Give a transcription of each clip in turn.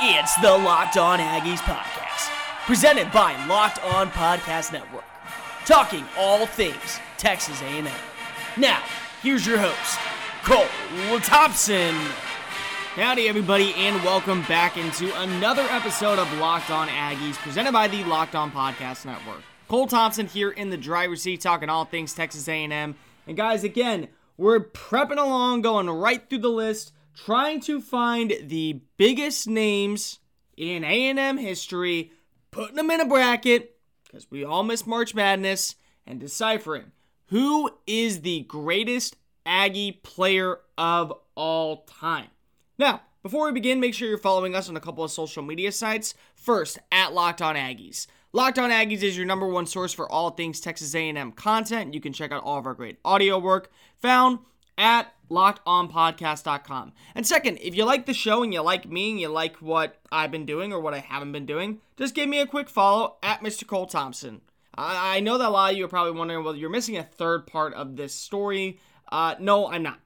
It's the Locked On Aggies podcast, presented by Locked On Podcast Network, talking all things Texas A&M. Now, here's your host, Cole Thompson. Howdy, everybody, and welcome back into another episode of Locked On Aggies, presented by the Locked On Podcast Network. Cole Thompson here in the driver's seat, talking all things Texas A&M. And guys, again, we're prepping along, going right through the list trying to find the biggest names in A&M history, putting them in a bracket because we all miss March Madness and deciphering who is the greatest Aggie player of all time. Now, before we begin, make sure you're following us on a couple of social media sites. First, at Locked On Aggies. Locked On Aggies is your number one source for all things Texas A&M content. You can check out all of our great audio work found at lockedonpodcast.com. And second, if you like the show and you like me and you like what I've been doing or what I haven't been doing, just give me a quick follow at Mr. Cole Thompson. I, I know that a lot of you are probably wondering, well, you're missing a third part of this story. Uh, no, I'm not.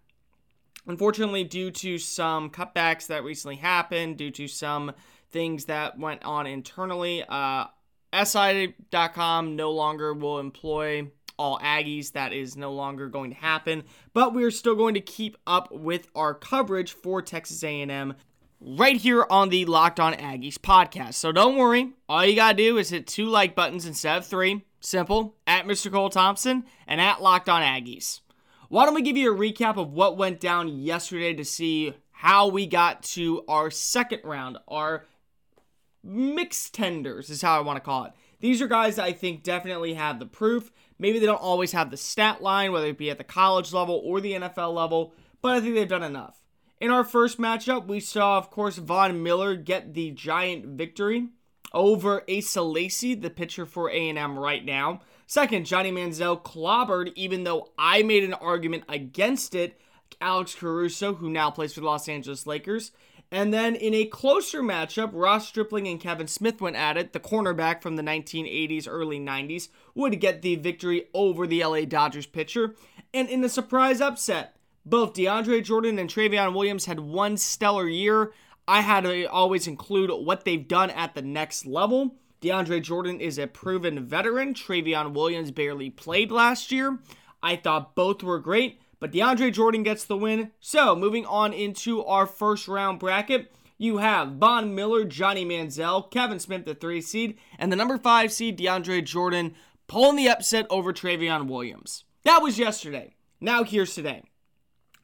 Unfortunately, due to some cutbacks that recently happened, due to some things that went on internally, uh, SI.com no longer will employ all Aggies. That is no longer going to happen, but we're still going to keep up with our coverage for Texas A&M right here on the Locked On Aggies podcast. So don't worry, all you gotta do is hit two like buttons instead of three. Simple. At Mr. Cole Thompson and at Locked On Aggies. Why don't we give you a recap of what went down yesterday to see how we got to our second round, our mixed tenders is how I want to call it. These are guys I think definitely have the proof. Maybe they don't always have the stat line, whether it be at the college level or the NFL level, but I think they've done enough. In our first matchup, we saw, of course, Von Miller get the giant victory over Asa Lacy, the pitcher for A&M right now. Second, Johnny Manziel clobbered, even though I made an argument against it, Alex Caruso, who now plays for the Los Angeles Lakers. And then in a closer matchup, Ross Stripling and Kevin Smith went at it. The cornerback from the 1980s, early 90s would get the victory over the LA Dodgers pitcher. And in a surprise upset, both DeAndre Jordan and Trayveon Williams had one stellar year. I had to always include what they've done at the next level. DeAndre Jordan is a proven veteran. Trayveon Williams barely played last year. I thought both were great but DeAndre Jordan gets the win. So, moving on into our first round bracket, you have Von Miller, Johnny Manziel, Kevin Smith, the three seed, and the number five seed, DeAndre Jordan, pulling the upset over Trayveon Williams. That was yesterday. Now, here's today.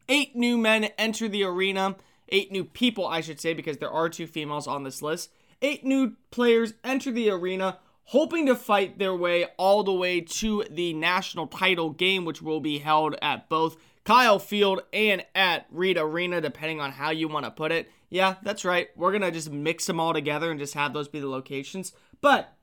Eight new men enter the arena. Eight new people, I should say, because there are two females on this list. Eight new players enter the arena hoping to fight their way all the way to the national title game, which will be held at both Kyle Field and at Reed Arena, depending on how you want to put it. Yeah, that's right. We're going to just mix them all together and just have those be the locations. But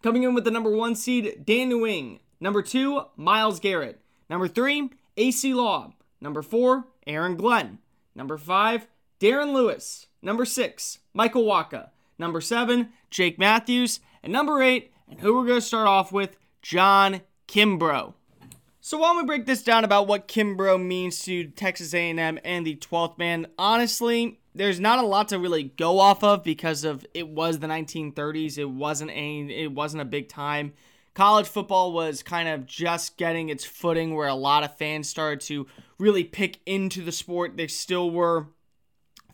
coming in with the number one seed, Dat Nguyen. Number two, Myles Garrett. Number three, Acie Law. Number four, Aaron Glenn. Number five, Darren Lewis. Number six, Michael Wacha. Number seven, Jake Matthews. And number eight, and who we're going to start off with, John Kimbrough. So while we break this down about what Kimbrough means to Texas A&M and the 12th man, honestly, there's not a lot to really go off of because of it was the 1930s. It wasn't a it wasn't a big time. College football was kind of just getting its footing where a lot of fans started to really pick into the sport. They still were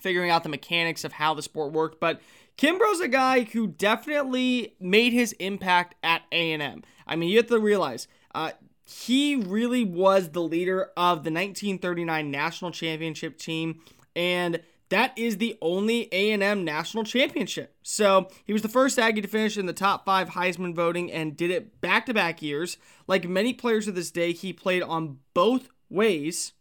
figuring out the mechanics of how the sport worked, but Kimbrough's a guy who definitely made his impact at A&M. I mean, you have to realize uh, he really was the leader of the 1939 national championship team, and that is the only A&M national championship. So he was the first Aggie to finish in the top five Heisman voting and did it back-to-back years. Like many players of this day, he played on both ways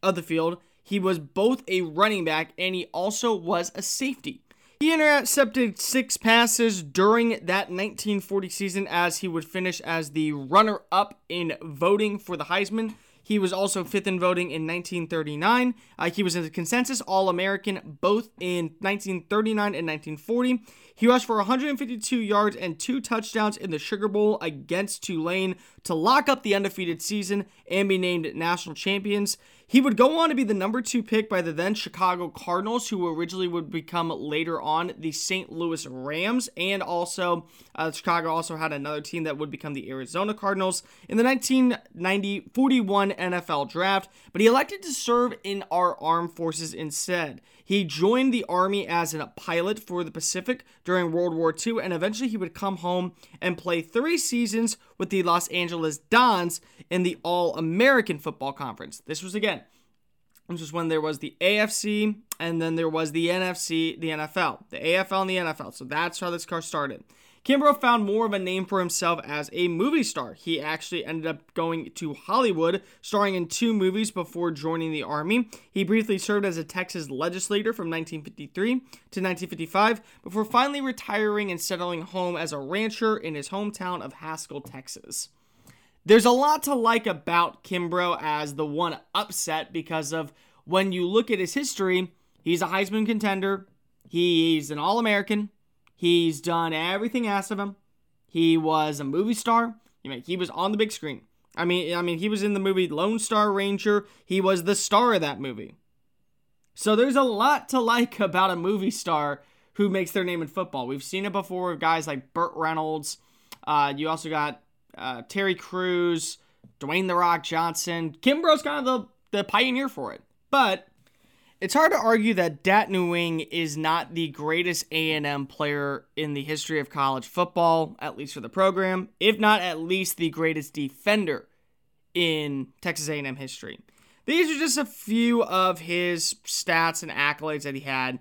of the field. He was both a running back and he also was a safety. He intercepted six passes during that 1940 season as he would finish as the runner up in voting for the Heisman. He was also fifth in voting in 1939. Uh, he was a consensus All American both in 1939 and 1940. He rushed for 152 yards and two touchdowns in the Sugar Bowl against Tulane to lock up the undefeated season and be named national champions. He would go on to be the number two pick by the then Chicago Cardinals, who originally would become later on the St. Louis Rams, and also uh, Chicago also had another team that would become the Arizona Cardinals in the 1990 41 NFL draft. But he elected to serve in our armed forces instead. He joined the Army as a pilot for the Pacific during World War II, and eventually he would come home and play three seasons with the Los Angeles Dons in the All American Football Conference. This was again this was when there was the AFC and then there was the NFC, the NFL, the AFL and the NFL. So that's how this car started. Kimbrough found more of a name for himself as a movie star. He actually ended up going to Hollywood, starring in two movies before joining the Army. He briefly served as a Texas legislator from 1953 to 1955 before finally retiring and settling home as a rancher in his hometown of Haskell, Texas. There's a lot to like about Kimbrough as the one upset because of when you look at his history, he's a Heisman contender, he's an All American, he's done everything asked of him. He was a movie star. he was on the big screen. I mean, I mean, he was in the movie Lone Star Ranger. He was the star of that movie. So there's a lot to like about a movie star who makes their name in football. We've seen it before with guys like Burt Reynolds. Uh, you also got uh, Terry Crews, Dwayne The Rock Johnson. Kimbrough's kind of the, the pioneer for it. But it's hard to argue that Dat Nguyen is not the greatest A&M player in the history of college football, at least for the program, if not at least the greatest defender in Texas A&M history. These are just a few of his stats and accolades that he had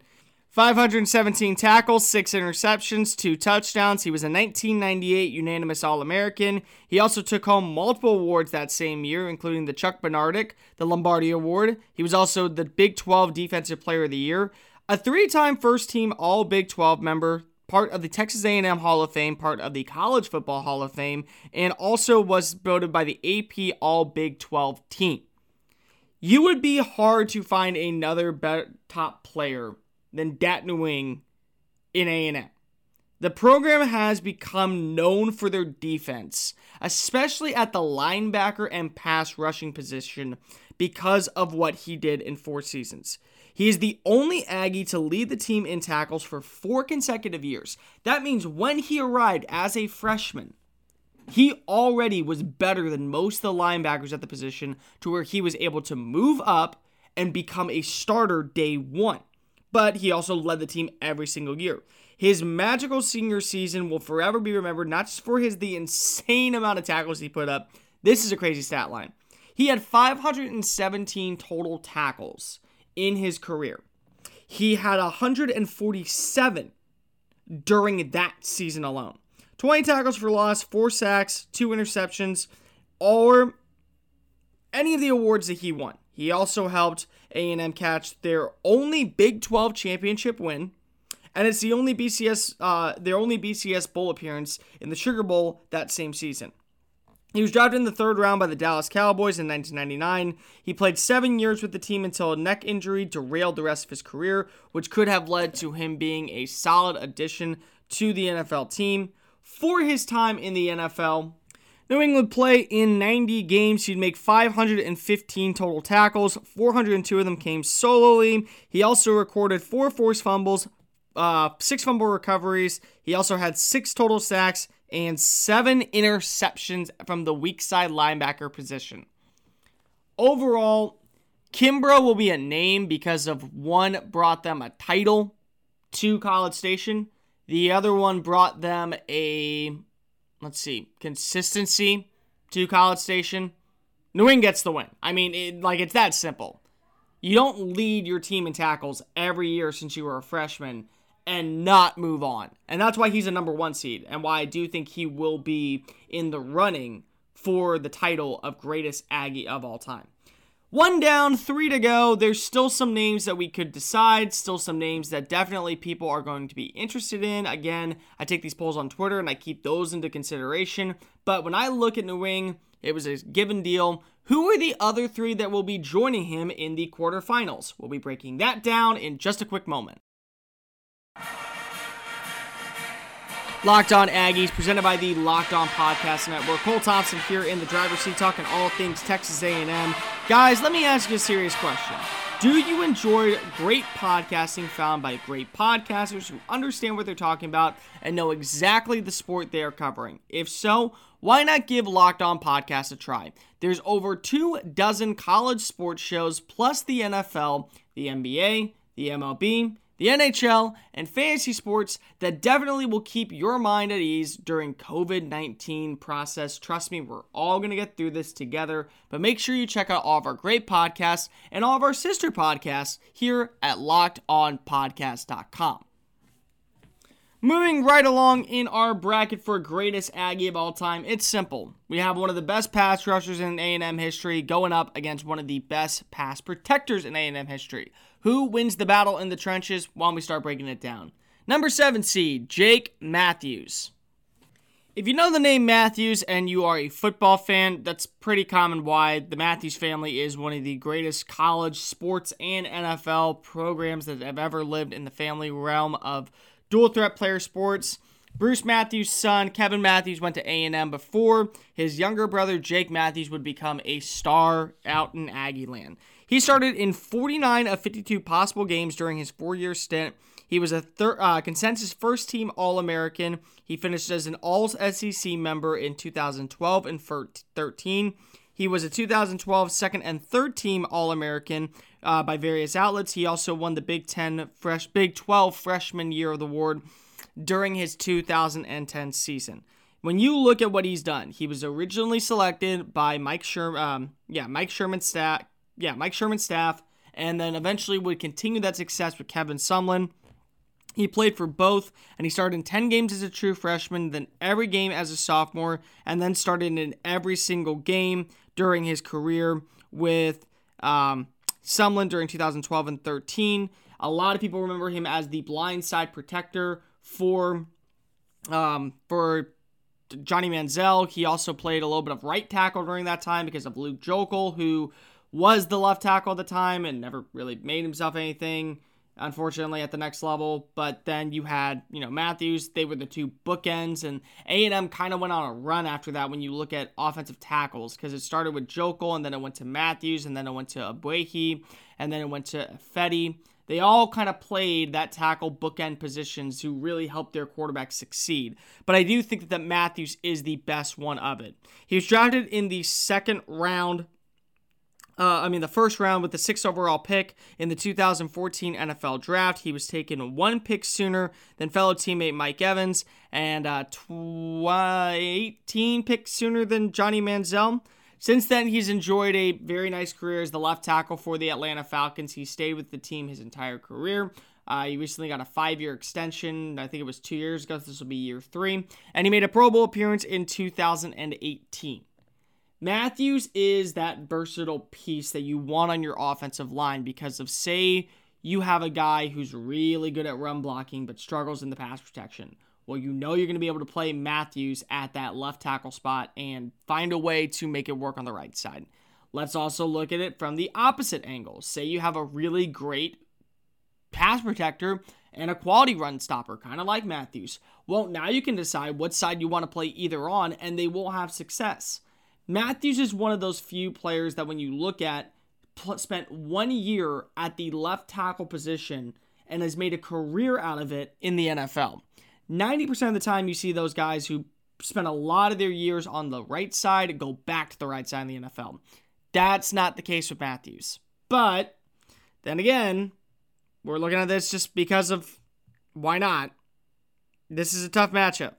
517 tackles, 6 interceptions, 2 touchdowns. He was a 1998 unanimous All American. He also took home multiple awards that same year, including the Chuck Bednarik, the Lombardi Award. He was also the Big 12 Defensive Player of the Year, a three-time first-team All Big 12 member, part of the Texas A&M Hall of Fame, part of the College Football Hall of Fame, and also was voted by the AP All Big 12 team. You would be hard to find another top player than Dat Nguyen in A&M. The program has become known for their defense, especially at the linebacker and pass rushing position because of what he did in four seasons. He is the only Aggie to lead the team in tackles for four consecutive years. That means when he arrived as a freshman, he already was better than most of the linebackers at the position to where he was able to move up and become a starter day one but he also led the team every single year. His magical senior season will forever be remembered not just for his the insane amount of tackles he put up. This is a crazy stat line. He had 517 total tackles in his career. He had 147 during that season alone. 20 tackles for loss, 4 sacks, 2 interceptions, or any of the awards that he won. He also helped A&M catch their only Big 12 championship win, and it's the only BCS uh, their only BCS bowl appearance in the Sugar Bowl that same season. He was drafted in the third round by the Dallas Cowboys in 1999. He played seven years with the team until a neck injury derailed the rest of his career, which could have led to him being a solid addition to the NFL team. For his time in the NFL, Nguyen play in 90 games. He'd make 515 total tackles. 402 of them came solely. He also recorded four forced fumbles, uh, six fumble recoveries. He also had six total sacks and seven interceptions from the weak side linebacker position. Overall, Kimbrough will be a name because of one brought them a title to College Station. The other one brought them a let's see, consistency to College Station. Nguyen gets the win. I mean, it, like it's that simple. You don't lead your team in tackles every year since you were a freshman and not move on. And that's why he's a number one seed and why I do think he will be in the running for the title of greatest Aggie of all time. One down, three to go. There's still some names that we could decide, still some names that definitely people are going to be interested in. Again, I take these polls on Twitter and I keep those into consideration. But when I look at Nguyen, it was a given deal. Who are the other three that will be joining him in the quarterfinals? We'll be breaking that down in just a quick moment. Locked On Aggies, presented by the Locked On Podcast Network. Cole Thompson here in the driver's seat, talking all things Texas A&M. Guys, let me ask you a serious question. Do you enjoy great podcasting found by great podcasters who understand what they're talking about and know exactly the sport they are covering? If so, why not give Locked On Podcast a try? There's over two dozen college sports shows, plus the NFL, the NBA, the MLB, the NHL, and fantasy sports that definitely will keep your mind at ease during COVID-19 process. Trust me, we're all going to get through this together, but make sure you check out all of our great podcasts and all of our sister podcasts here at lockedonpodcast.com. Moving right along in our bracket for greatest Aggie of all time, it's simple. We have one of the best pass rushers in A&M history going up against one of the best pass protectors in A&M history. Who wins the battle in the trenches? Why don't we start breaking it down? Number seven seed, Jake Matthews. If you know the name Matthews and you are a football fan, that's pretty common why the Matthews family is one of the greatest college sports and NFL programs that have ever lived in the family realm of dual threat player sports. Bruce Matthews' son, Kevin Matthews, went to A&M before his younger brother, Jake Matthews, would become a star out in Aggie land. He started in 49 of 52 possible games during his four-year stint. He was a thir- uh, consensus first team All American. He finished as an All SEC member in 2012 and 13. He was a 2012 second and third team All American uh, by various outlets. He also won the Big 10 fresh Big 12 Freshman Year of the Award during his 2010 season. When you look at what he's done, he was originally selected by Mike Sherman, um, yeah, Mike Sherman's staff, yeah, Mike Sherman's staff, and then eventually would continue that success with Kevin Sumlin. He played for both, and he started in 10 games as a true freshman, then every game as a sophomore, and then started in every single game during his career with um, Sumlin during 2012 and 13. A lot of people remember him as the blindside protector for um, for Johnny Manziel. He also played a little bit of right tackle during that time because of Luke Joeckel, who was the left tackle at the time and never really made himself anything, unfortunately, at the next level. But then you had, you know, Matthews. They were the two bookends, and A&M kind of went on a run after that when you look at offensive tackles because it started with Joeckel and then it went to Matthews, and then it went to Ogbuehi, and then it went to Ifedi they all kind of played that tackle bookend positions who really helped their quarterback succeed. But I do think that Matthews is the best one of it. He was drafted in the second round. Uh, I mean, the first round with the sixth overall pick in the 2014 NFL draft. He was taken one pick sooner than fellow teammate Mike Evans and uh, tw- 18 picks sooner than Johnny Manziel. Since then, he's enjoyed a very nice career as the left tackle for the Atlanta Falcons. He stayed with the team his entire career. Uh, he recently got a five year extension. I think it was two years ago. This will be year three. And he made a Pro Bowl appearance in 2018. Matthews is that versatile piece that you want on your offensive line because of, say, you have a guy who's really good at run blocking but struggles in the pass protection well, you know you're going to be able to play Matthews at that left tackle spot and find a way to make it work on the right side. Let's also look at it from the opposite angle. Say you have a really great pass protector and a quality run stopper, kind of like Matthews. Well, now you can decide what side you want to play either on, and they will have success. Matthews is one of those few players that when you look at, spent one year at the left tackle position and has made a career out of it in the NFL. 90% of the time, you see those guys who spend a lot of their years on the right side go back to the right side in the NFL. That's not the case with Matthews. But then again, we're looking at this just because of why not? This is a tough matchup.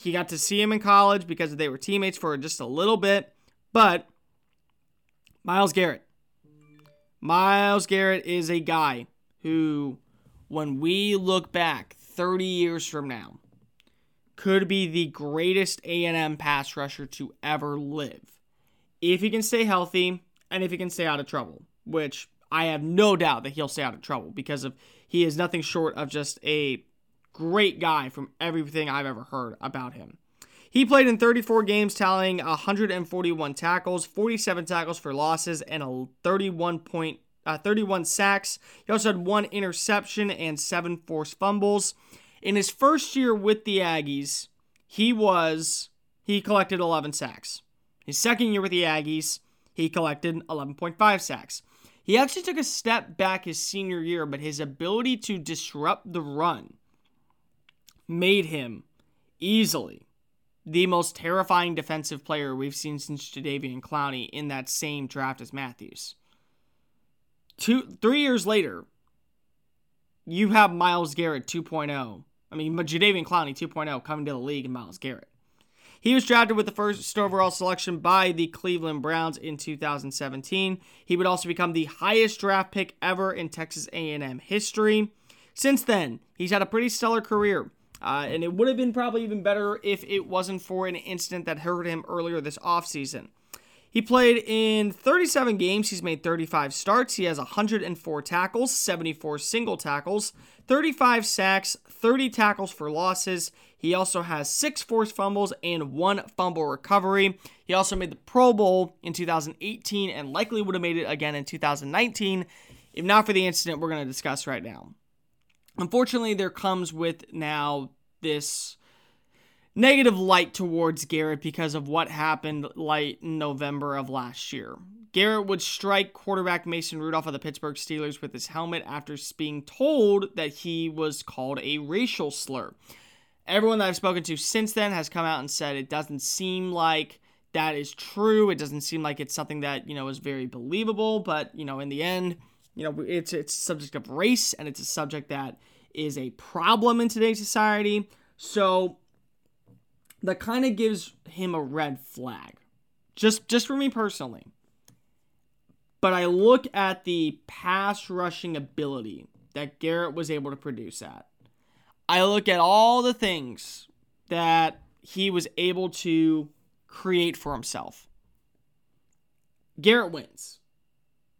He got to see him in college because they were teammates for just a little bit, but Myles Garrett. Myles Garrett is a guy who, when we look back 30 years from now could be the greatest A&M pass rusher to ever live. If he can stay healthy and if he can stay out of trouble, which I have no doubt that he'll stay out of trouble because of he is nothing short of just a great guy from everything I've ever heard about him. He played in 34 games, tallying 141 tackles, 47 tackles for losses, and a 31 point uh, 31 sacks. He also had one interception and seven forced fumbles. In his first year with the Aggies, he was he collected 11 sacks. His second year with the Aggies, he collected 11.5 sacks. He actually took a step back his senior year, but his ability to disrupt the run made him easily the most terrifying defensive player we've seen since Jadeveon Clowney in that same draft as Matthews. Two, three years later, you have Myles Garrett 2.0. I mean, Jadeveon Clowney 2.0 coming to the league and Myles Garrett. He was drafted with the first overall selection by the Cleveland Browns in 2017. He would also become the highest draft pick ever in Texas A&M history. Since then, he's had a pretty stellar career. Uh, and it would have been probably even better if it wasn't for an incident that hurt him earlier this offseason. He played in 37 games. He's made 35 starts. He has 104 tackles, 74 single tackles, 35 sacks, 30 tackles for losses. He also has six forced fumbles and one fumble recovery. He also made the Pro Bowl in 2018 and likely would have made it again in 2019 if not for the incident we're going to discuss right now. Unfortunately, there comes with now this negative light towards Garrett because of what happened late in November of last year. Garrett would strike quarterback Mason Rudolph of the Pittsburgh Steelers with his helmet after being told that he was called a racial slur. Everyone that I've spoken to since then has come out and said it doesn't seem like that is true. It doesn't seem like it's something that, you know, is very believable, but, you know, in the end, you know, it's it's a subject of race and it's a subject that is a problem in today's society. So that kind of gives him a red flag. Just just for me personally. But I look at the pass rushing ability that Garrett was able to produce at. I look at all the things that he was able to create for himself. Garrett wins.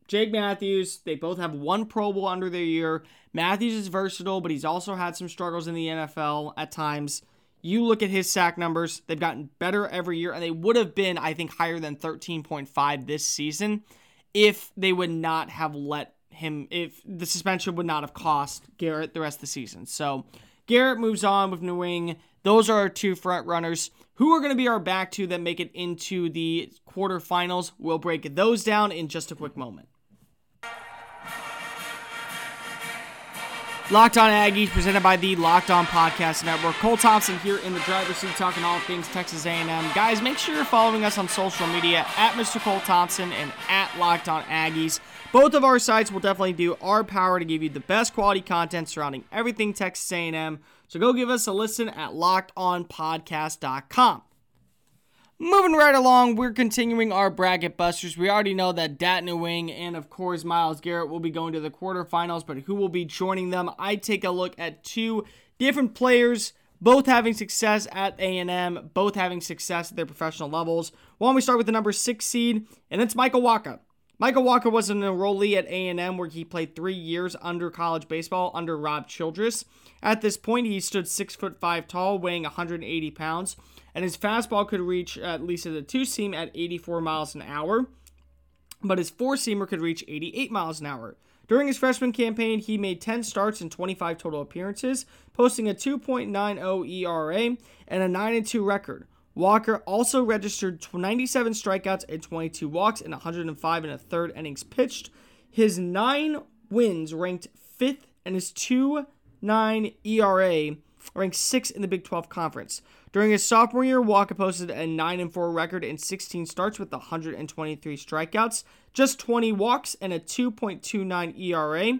Jake Matthews, they both have one Pro Bowl under their year. Matthews is versatile, but he's also had some struggles in the NFL at times. You look at his sack numbers, they've gotten better every year, and they would have been, I think, higher than 13.5 this season if they would not have let him, if the suspension would not have cost Garrett the rest of the season. So Garrett moves on with Nguyen. Those are our two front runners. Who are going to be our back two that make it into the quarterfinals? We'll break those down in just a quick moment. Locked On Aggies, presented by the Locked On Podcast Network. Cole Thompson here in the driver's seat, talking all things Texas A&M. Guys, make sure you're following us on social media at Mr. Cole Thompson and at Locked On Aggies. Both of our sites will definitely do our power to give you the best quality content surrounding everything Texas A&M. So go give us a listen at LockedOnPodcast.com. Moving right along, we're continuing our bracket busters. We already know that Dat Nguyen and, of course, Myles Garrett will be going to the quarterfinals, but who will be joining them? I take a look at two different players, both having success at A&M, both having success at their professional levels. Why don't we start with the number six seed, and it's Michael Wacha. Michael Wacha was an enrollee at A&M where he played three years under college baseball under Rob Childress. At this point, he stood six foot five tall, weighing 180 pounds and his fastball could reach at least at a two seam at 84 miles an hour, but his four seamer could reach 88 miles an hour. During his freshman campaign, he made 10 starts and 25 total appearances, posting a 2.90 ERA and a 9 2 record. Wacha also registered 97 strikeouts and 22 walks in 105 and a third innings pitched. His nine wins ranked fifth, and his 2 9 ERA ranked sixth in the Big 12 Conference. During his sophomore year, Wacha posted a 9 4 record in 16 starts with 123 strikeouts, just 20 walks, and a 2.29 ERA.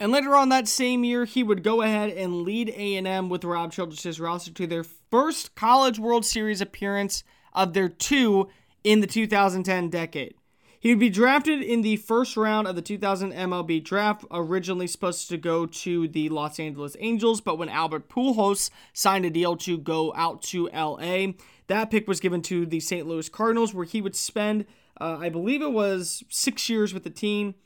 And later on that same year, he would go ahead and lead A&M with Rob Childress' roster to their first College World Series appearance of their two in the 2010 decade. He would be drafted in the first round of the 2000 MLB draft, originally supposed to go to the Los Angeles Angels, but when Albert Pujols signed a deal to go out to LA, that pick was given to the St. Louis Cardinals, where he would spend, uh, I believe it was six years with the team.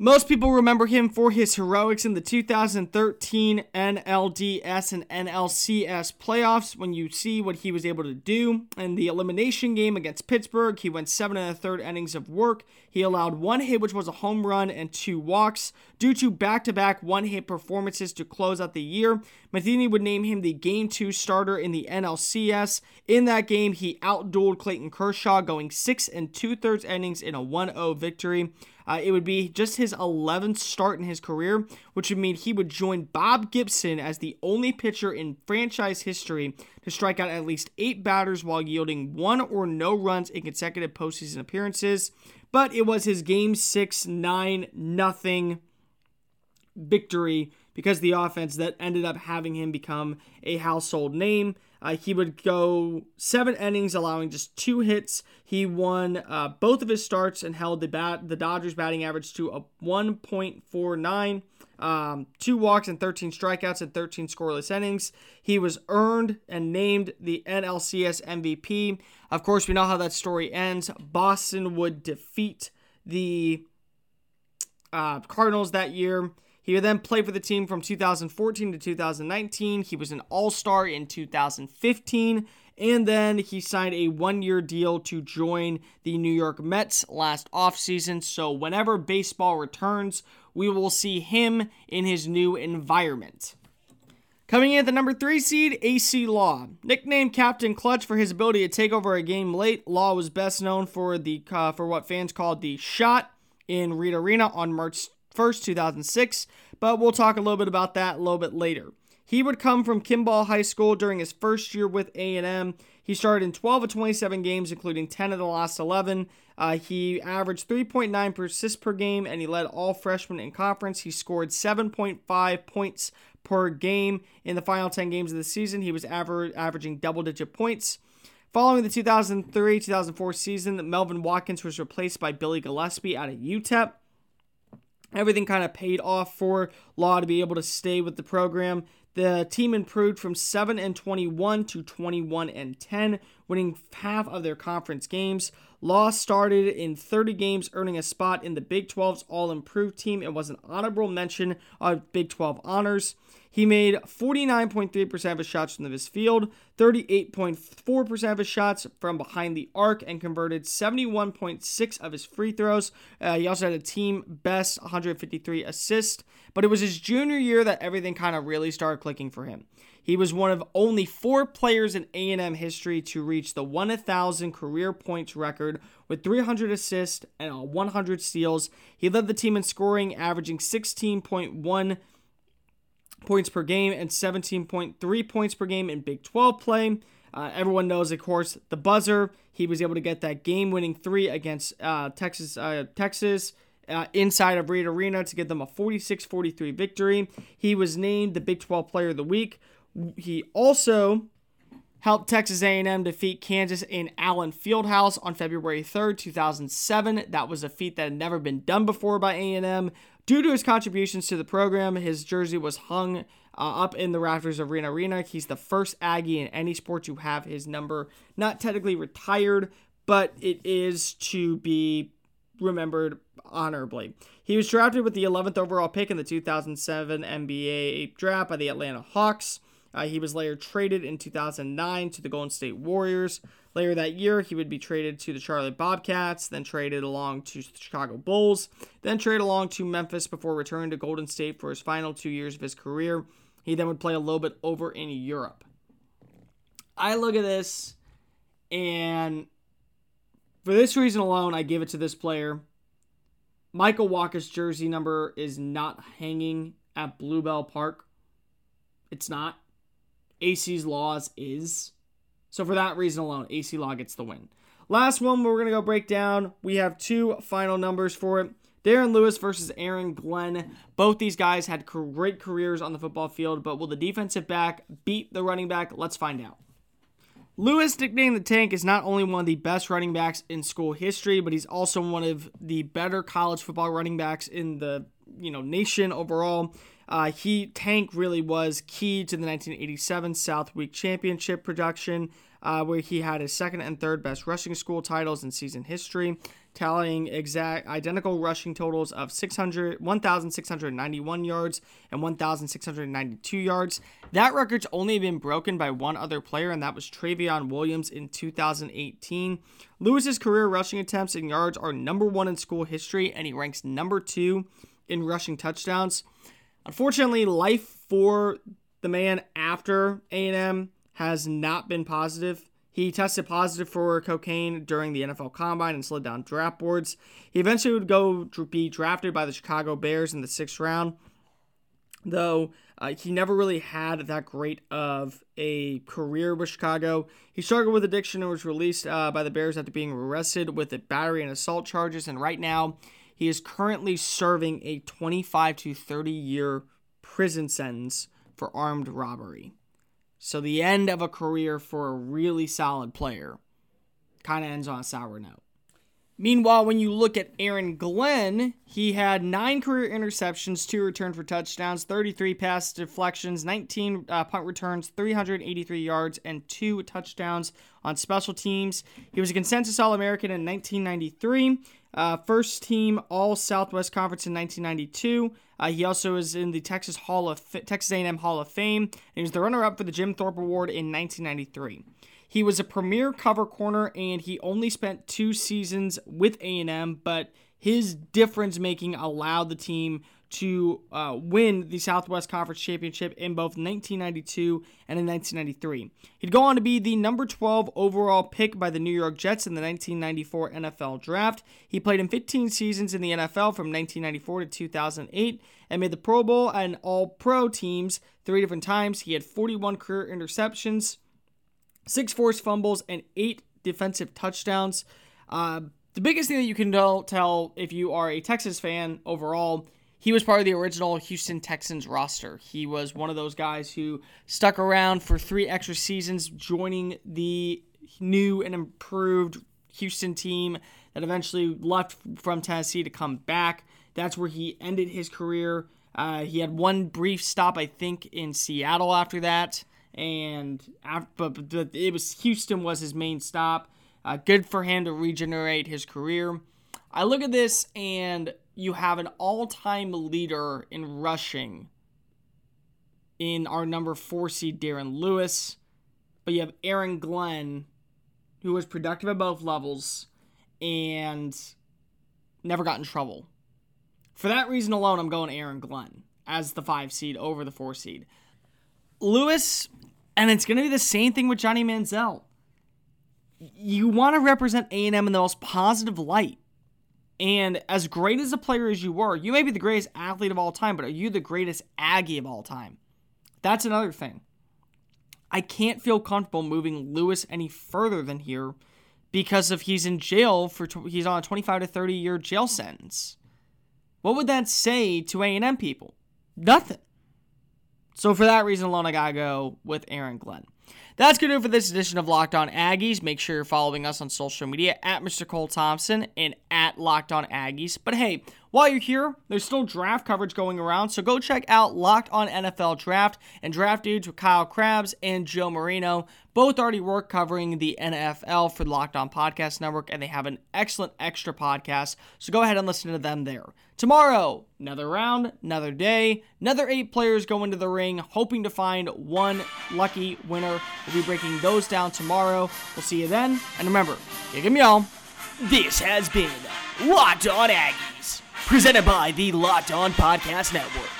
Most people remember him for his heroics in the 2013 NLDS and NLCS playoffs when you see what he was able to do. In the elimination game against Pittsburgh, he went seven and a third innings of work. He allowed one hit, which was a home run, and two walks. Due to back to back one hit performances to close out the year, Matheny would name him the game two starter in the NLCS. In that game, he outdueled Clayton Kershaw, going six and two thirds innings in a 1 0 victory. Uh, it would be just his 11th start in his career, which would mean he would join Bob Gibson as the only pitcher in franchise history to strike out at least eight batters while yielding one or no runs in consecutive postseason appearances. But it was his game six, nine, nothing victory because the offense that ended up having him become a household name. Uh, he would go seven innings, allowing just two hits. He won uh, both of his starts and held the bat the Dodgers batting average to a 1.49. Um, two walks and 13 strikeouts and 13 scoreless innings. He was earned and named the NLCS MVP. Of course, we know how that story ends. Boston would defeat the uh, Cardinals that year. He then play for the team from 2014 to 2019. He was an All Star in 2015. And then he signed a one year deal to join the New York Mets last offseason. So, whenever baseball returns, we will see him in his new environment. Coming in at the number three seed, Acie Law. Nicknamed Captain Clutch for his ability to take over a game late, Law was best known for the uh, for what fans called the shot in Reed Arena on March 1st, 2006, but we'll talk a little bit about that a little bit later. He would come from Kimball High School during his first year with A&M. He started in 12 of 27 games, including 10 of the last 11. Uh, he averaged 3.9 assists per game, and he led all freshmen in conference. He scored 7.5 points per game in the final 10 games of the season. He was aver- averaging double-digit points. Following the 2003-2004 season, Melvin Watkins was replaced by Billy Gillispie out of UTEP everything kind of paid off for Law to be able to stay with the program. The team improved from 7 and 21 to 21 and 10, winning half of their conference games. Law started in 30 games, earning a spot in the Big 12's All Improved team and was an honorable mention of Big 12 honors. He made 49.3% of his shots from his field, 38.4% of his shots from behind the arc, and converted 71.6 of his free throws. Uh, he also had a team best 153 assists, but it was his junior year that everything kind of really started clicking for him. He was one of only four players in A&M history to reach the 1,000 career points record with 300 assists and 100 steals. He led the team in scoring, averaging 16.1 points per game and 17.3 points per game in Big 12 play. Uh, everyone knows, of course, the buzzer. He was able to get that game-winning three against uh, Texas. Uh, Texas. Uh, inside of Reed Arena to give them a 46-43 victory. He was named the Big 12 Player of the Week. He also helped Texas A&M defeat Kansas in Allen Fieldhouse on February 3rd, 2007. That was a feat that had never been done before by A&M. Due to his contributions to the program, his jersey was hung uh, up in the rafters of Arena Arena. He's the first Aggie in any sport to have his number not technically retired, but it is to be remembered honorably. He was drafted with the 11th overall pick in the 2007 NBA draft by the Atlanta Hawks. Uh, he was later traded in 2009 to the Golden State Warriors. Later that year, he would be traded to the Charlotte Bobcats, then traded along to the Chicago Bulls, then traded along to Memphis before returning to Golden State for his final two years of his career. He then would play a little bit over in Europe. I look at this, and for this reason alone, I give it to this player. Michael Wacha's jersey number is not hanging at Bluebell Park. It's not. Acie's Laws is. So for that reason alone, Acie Law gets the win. Last one we're going to go break down. We have two final numbers for it. Darren Lewis versus Aaron Glenn. Both these guys had great careers on the football field, but will the defensive back beat the running back? Let's find out. Lewis, nicknamed the Tank, is not only one of the best running backs in school history, but he's also one of the better college football running backs in the you know nation overall. Uh, he Tank really was key to the 1987 Southwest Championship production, uh, where he had his second and third best rushing school titles in season history. tallying exact identical rushing totals of 600 1691 yards and 1692 yards. That record's only been broken by one other player and that was Trayveon Williams in 2018. Lewis's career rushing attempts and yards are number 1 in school history and he ranks number 2 in rushing touchdowns. Unfortunately, life for the man after A&M has not been positive. He tested positive for cocaine during the NFL Combine and slid down draft boards. He eventually would go be drafted by the Chicago Bears in the sixth round, though uh, he never really had that great of a career with Chicago. He struggled with addiction and was released uh, by the Bears after being arrested with a battery and assault charges. And right now, he is currently serving a 25 to 30 year prison sentence for armed robbery. So the end of a career for a really solid player kind of ends on a sour note. Meanwhile, when you look at Aaron Glenn, he had nine career interceptions, two returns for touchdowns, 33 pass deflections, 19 uh, punt returns, 383 yards, and two touchdowns on special teams. He was a consensus All American in 1993, uh, first team All Southwest Conference in 1992. Uh, he also is in the Texas Hall of Texas A&M Hall of Fame. He was the runner-up for the Jim Thorpe Award in 1993. He was a premier cover corner, and he only spent two seasons with A&M, but his difference making allowed the team to uh, win the Southwest Conference Championship in both 1992 and in 1993. He'd go on to be the number 12 overall pick by the New York Jets in the 1994 NFL Draft. He played in 15 seasons in the NFL from 1994 to 2008 and made the Pro Bowl and All Pro teams three different times. He had 41 career interceptions, six forced fumbles, and eight defensive touchdowns. Uh, the biggest thing that you can tell if you are a Texas fan overall he was part of the original Houston Texans roster. He was one of those guys who stuck around for three extra seasons, joining the new and improved Houston team that eventually left from Tennessee to come back. That's where he ended his career. Uh, he had one brief stop, I think, in Seattle after that, and after, but, but it was Houston was his main stop. Uh, good for him to regenerate his career. I look at this and you have an all-time leader in rushing in our number four seed Darren Lewis, but you have Aaron Glenn, who was productive at both levels and never got in trouble. For that reason alone, I'm going Aaron Glenn as the five seed over the four seed. Lewis, and it's going to be the same thing with Johnny Manziel. You want to represent A&M in the most positive light. And as great as a player as you were, you may be the greatest athlete of all time, but are you the greatest Aggie of all time? That's another thing. I can't feel comfortable moving Lewis any further than here because if he's in jail for he's on a 25 to 30 year jail sentence. What would that say to A&M people? Nothing. So for that reason alone, I gotta go with Aaron Glenn. That's going to do it for this edition of Locked On Aggies. Make sure you're following us on social media at Mr. Cole Thompson and at Locked On Aggies. But hey, while you're here, there's still draft coverage going around, so go check out Locked On NFL Draft and Draft Dudes with Kyle Crabbs and Joe Marino. Both already work covering the NFL for the Locked On Podcast Network, and they have an excellent extra podcast, so go ahead and listen to them there. Tomorrow, another round, another day, another eight players go into the ring, hoping to find one lucky winner. We'll be breaking those down tomorrow. We'll see you then, and remember, gig 'em y'all. This has been Locked On Aggies, presented by the Locked On Podcast Network.